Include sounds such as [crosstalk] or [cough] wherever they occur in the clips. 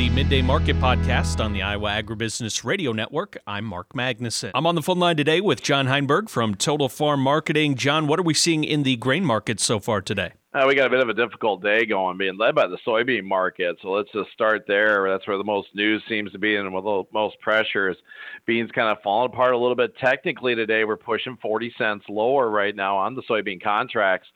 the Midday Market Podcast on the Iowa Agribusiness Radio Network. I'm Mark Magnuson. I'm on the phone line today with John Heinberg from Total Farm Marketing. John, what are we seeing in the grain market so far today? Uh, we got a bit of a difficult day going, being led by the soybean market. So let's just start there. That's where the most news seems to be and with the most pressure is beans kind of falling apart a little bit. Technically, today we're pushing 40 cents lower right now on the soybean contracts.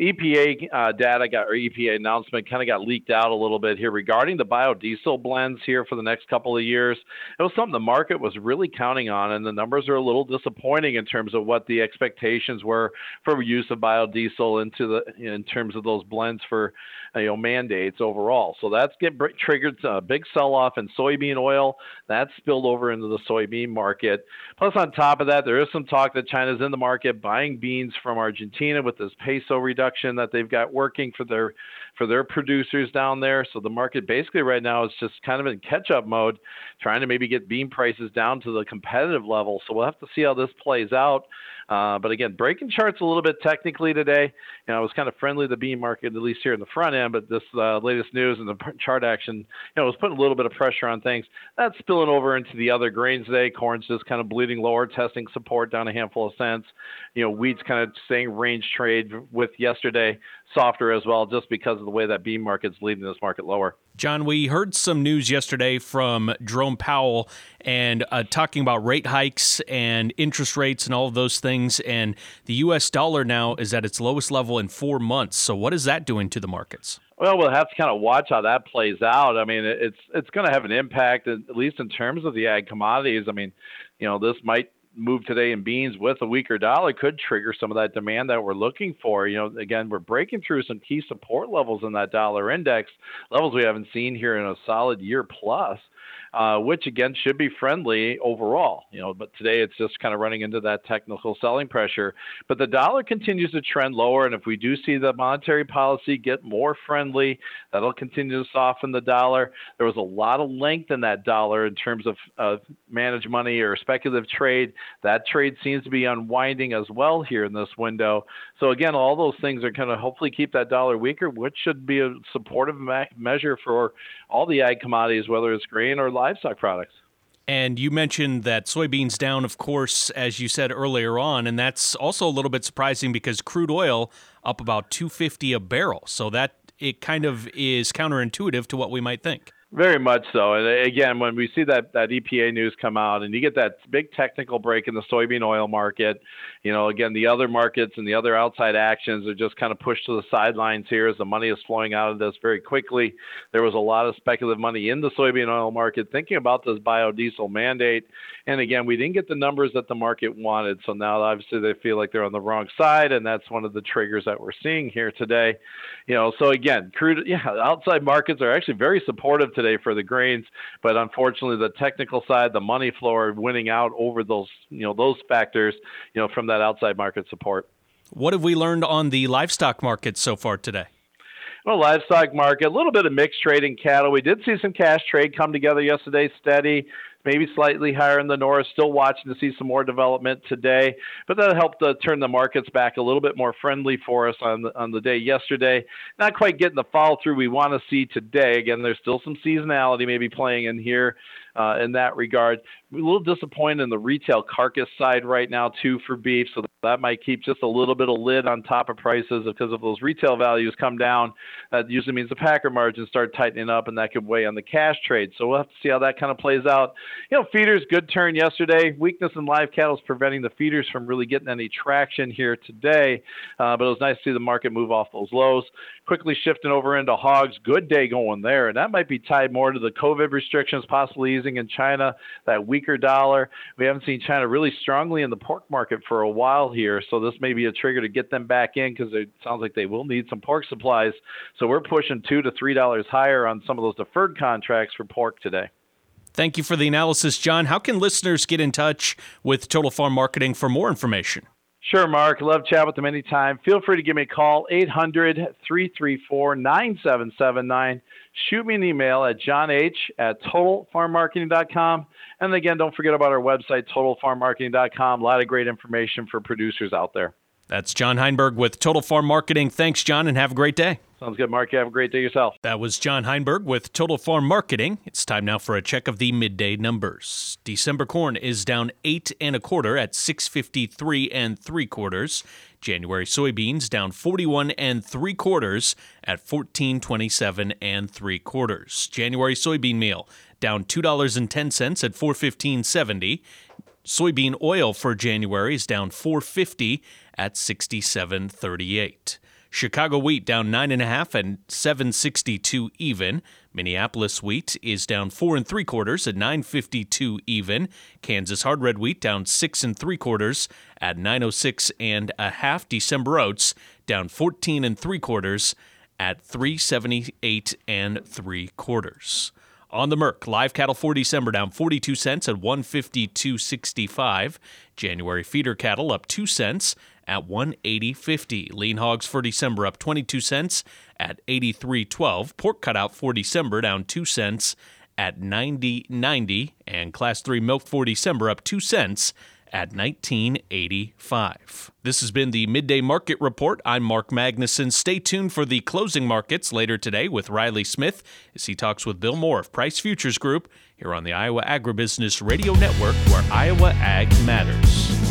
EPA uh, data got or EPA announcement kind of got leaked out a little bit here regarding the biodiesel blends here for the next couple of years. It was something the market was really counting on, and the numbers are a little disappointing in terms of what the expectations were for use of biodiesel into the in terms of those blends for you know mandates overall. So that's get triggered a big sell-off in soybean oil. That spilled over into the soybean market. Plus, on top of that, there is some talk that China's in the market buying beans from Argentina with this peso reduction that they've got working for their for their producers down there. So the market basically right now is just kind of in catch-up mode, trying to maybe get bean prices down to the competitive level. So we'll have to see how this plays out. Uh, but again, breaking charts a little bit technically today. You know, it was kind of friendly to the bean market, at least here in the front end, but this uh, latest news and the [laughs] chart action, you know, was putting a little bit of pressure on things. That's spilling over into the other grains today. Corn's just kind of bleeding lower, testing support down a handful of cents. You know, wheat's kind of staying range trade with yesterday softer as well, just because of the way that bean market's leading this market lower. John, we heard some news yesterday from Jerome Powell and uh, talking about rate hikes and interest rates and all of those things. And the U.S. dollar now is at its lowest level in four months. So, what is that doing to the markets? Well, we'll have to kind of watch how that plays out. I mean, it's it's going to have an impact, at least in terms of the ag commodities. I mean, you know, this might move today in beans with a weaker dollar could trigger some of that demand that we're looking for. You know, again, we're breaking through some key support levels in that dollar index, levels we haven't seen here in a solid year plus uh, which again should be friendly overall. You know, but today it's just kind of running into that technical selling pressure. But the dollar continues to trend lower, and if we do see the monetary policy get more friendly, that'll continue to soften the dollar. There was a lot of length in that dollar in terms of, of managed money or speculative trade. That trade seems to be unwinding as well here in this window. So again, all those things are going to hopefully keep that dollar weaker, which should be a supportive me- measure for all the ag commodities, whether it's grain or livestock products. And you mentioned that soybeans down, of course, as you said earlier on, and that's also a little bit surprising because crude oil up about 250 a barrel. So that it kind of is counterintuitive to what we might think. Very much so. And uh, again, when we see that, that EPA news come out and you get that big technical break in the soybean oil market, you know, again, the other markets and the other outside actions are just kind of pushed to the sidelines here as the money is flowing out of this very quickly. There was a lot of speculative money in the soybean oil market thinking about this biodiesel mandate. And again, we didn't get the numbers that the market wanted. So now obviously they feel like they're on the wrong side. And that's one of the triggers that we're seeing here today. You know, so again, crude, yeah, outside markets are actually very supportive today for the grains, but unfortunately, the technical side, the money flow are winning out over those, you know, those factors, you know, from that outside market support. What have we learned on the livestock market so far today? Well, livestock market, a little bit of mixed trading cattle. We did see some cash trade come together yesterday, steady maybe slightly higher in the north. Still watching to see some more development today, but that helped uh, turn the markets back a little bit more friendly for us on the, on the day yesterday. Not quite getting the follow through we want to see today. Again, there's still some seasonality maybe playing in here uh, in that regard. a little disappointed in the retail carcass side right now too for beef, so that might keep just a little bit of lid on top of prices because if those retail values come down, that usually means the packer margins start tightening up, and that could weigh on the cash trade. So we'll have to see how that kind of plays out. You know, feeders good turn yesterday. Weakness in live cattle is preventing the feeders from really getting any traction here today, uh, but it was nice to see the market move off those lows. Quickly shifting over into hogs, good day going there, and that might be tied more to the COVID restrictions possibly easing in China, that weaker dollar. We haven't seen China really strongly in the pork market for a while here, so this may be a trigger to get them back in because it sounds like they will need some pork supplies. So we're pushing two to three dollars higher on some of those deferred contracts for pork today. Thank you for the analysis, John. How can listeners get in touch with Total Farm Marketing for more information? Sure, Mark. Love chat with them anytime. Feel free to give me a call, 800 334 9779. Shoot me an email at johnh at totalfarmmarketing.com. And again, don't forget about our website, totalfarmmarketing.com. A lot of great information for producers out there. That's John Heinberg with Total Farm Marketing. Thanks, John, and have a great day. Sounds good, Mark. You have a great day yourself. That was John Heinberg with Total Farm Marketing. It's time now for a check of the midday numbers. December corn is down eight and a quarter at 653 and three quarters. January soybeans down 41 and three quarters at 1427 and three quarters. January soybean meal down $2.10 at 415.70. Soybean oil for January is down 450 at 67.38. Chicago wheat down nine and a half and 762 even. Minneapolis wheat is down four and three quarters at 952 even. Kansas hard red wheat down six and three quarters at 906 and a half. December oats down 14 and three quarters at 378 and three quarters. On the Merc, live cattle for December down 42 cents at 152.65. January feeder cattle up 2 cents at 180.50. Lean hogs for December up 22 cents at 83.12. Pork cutout for December down 2 cents at 90.90 and class 3 milk for December up 2 cents at 1985. This has been the Midday Market Report. I'm Mark Magnuson. Stay tuned for the closing markets later today with Riley Smith as he talks with Bill Moore of Price Futures Group here on the Iowa Agribusiness Radio Network where Iowa Ag matters.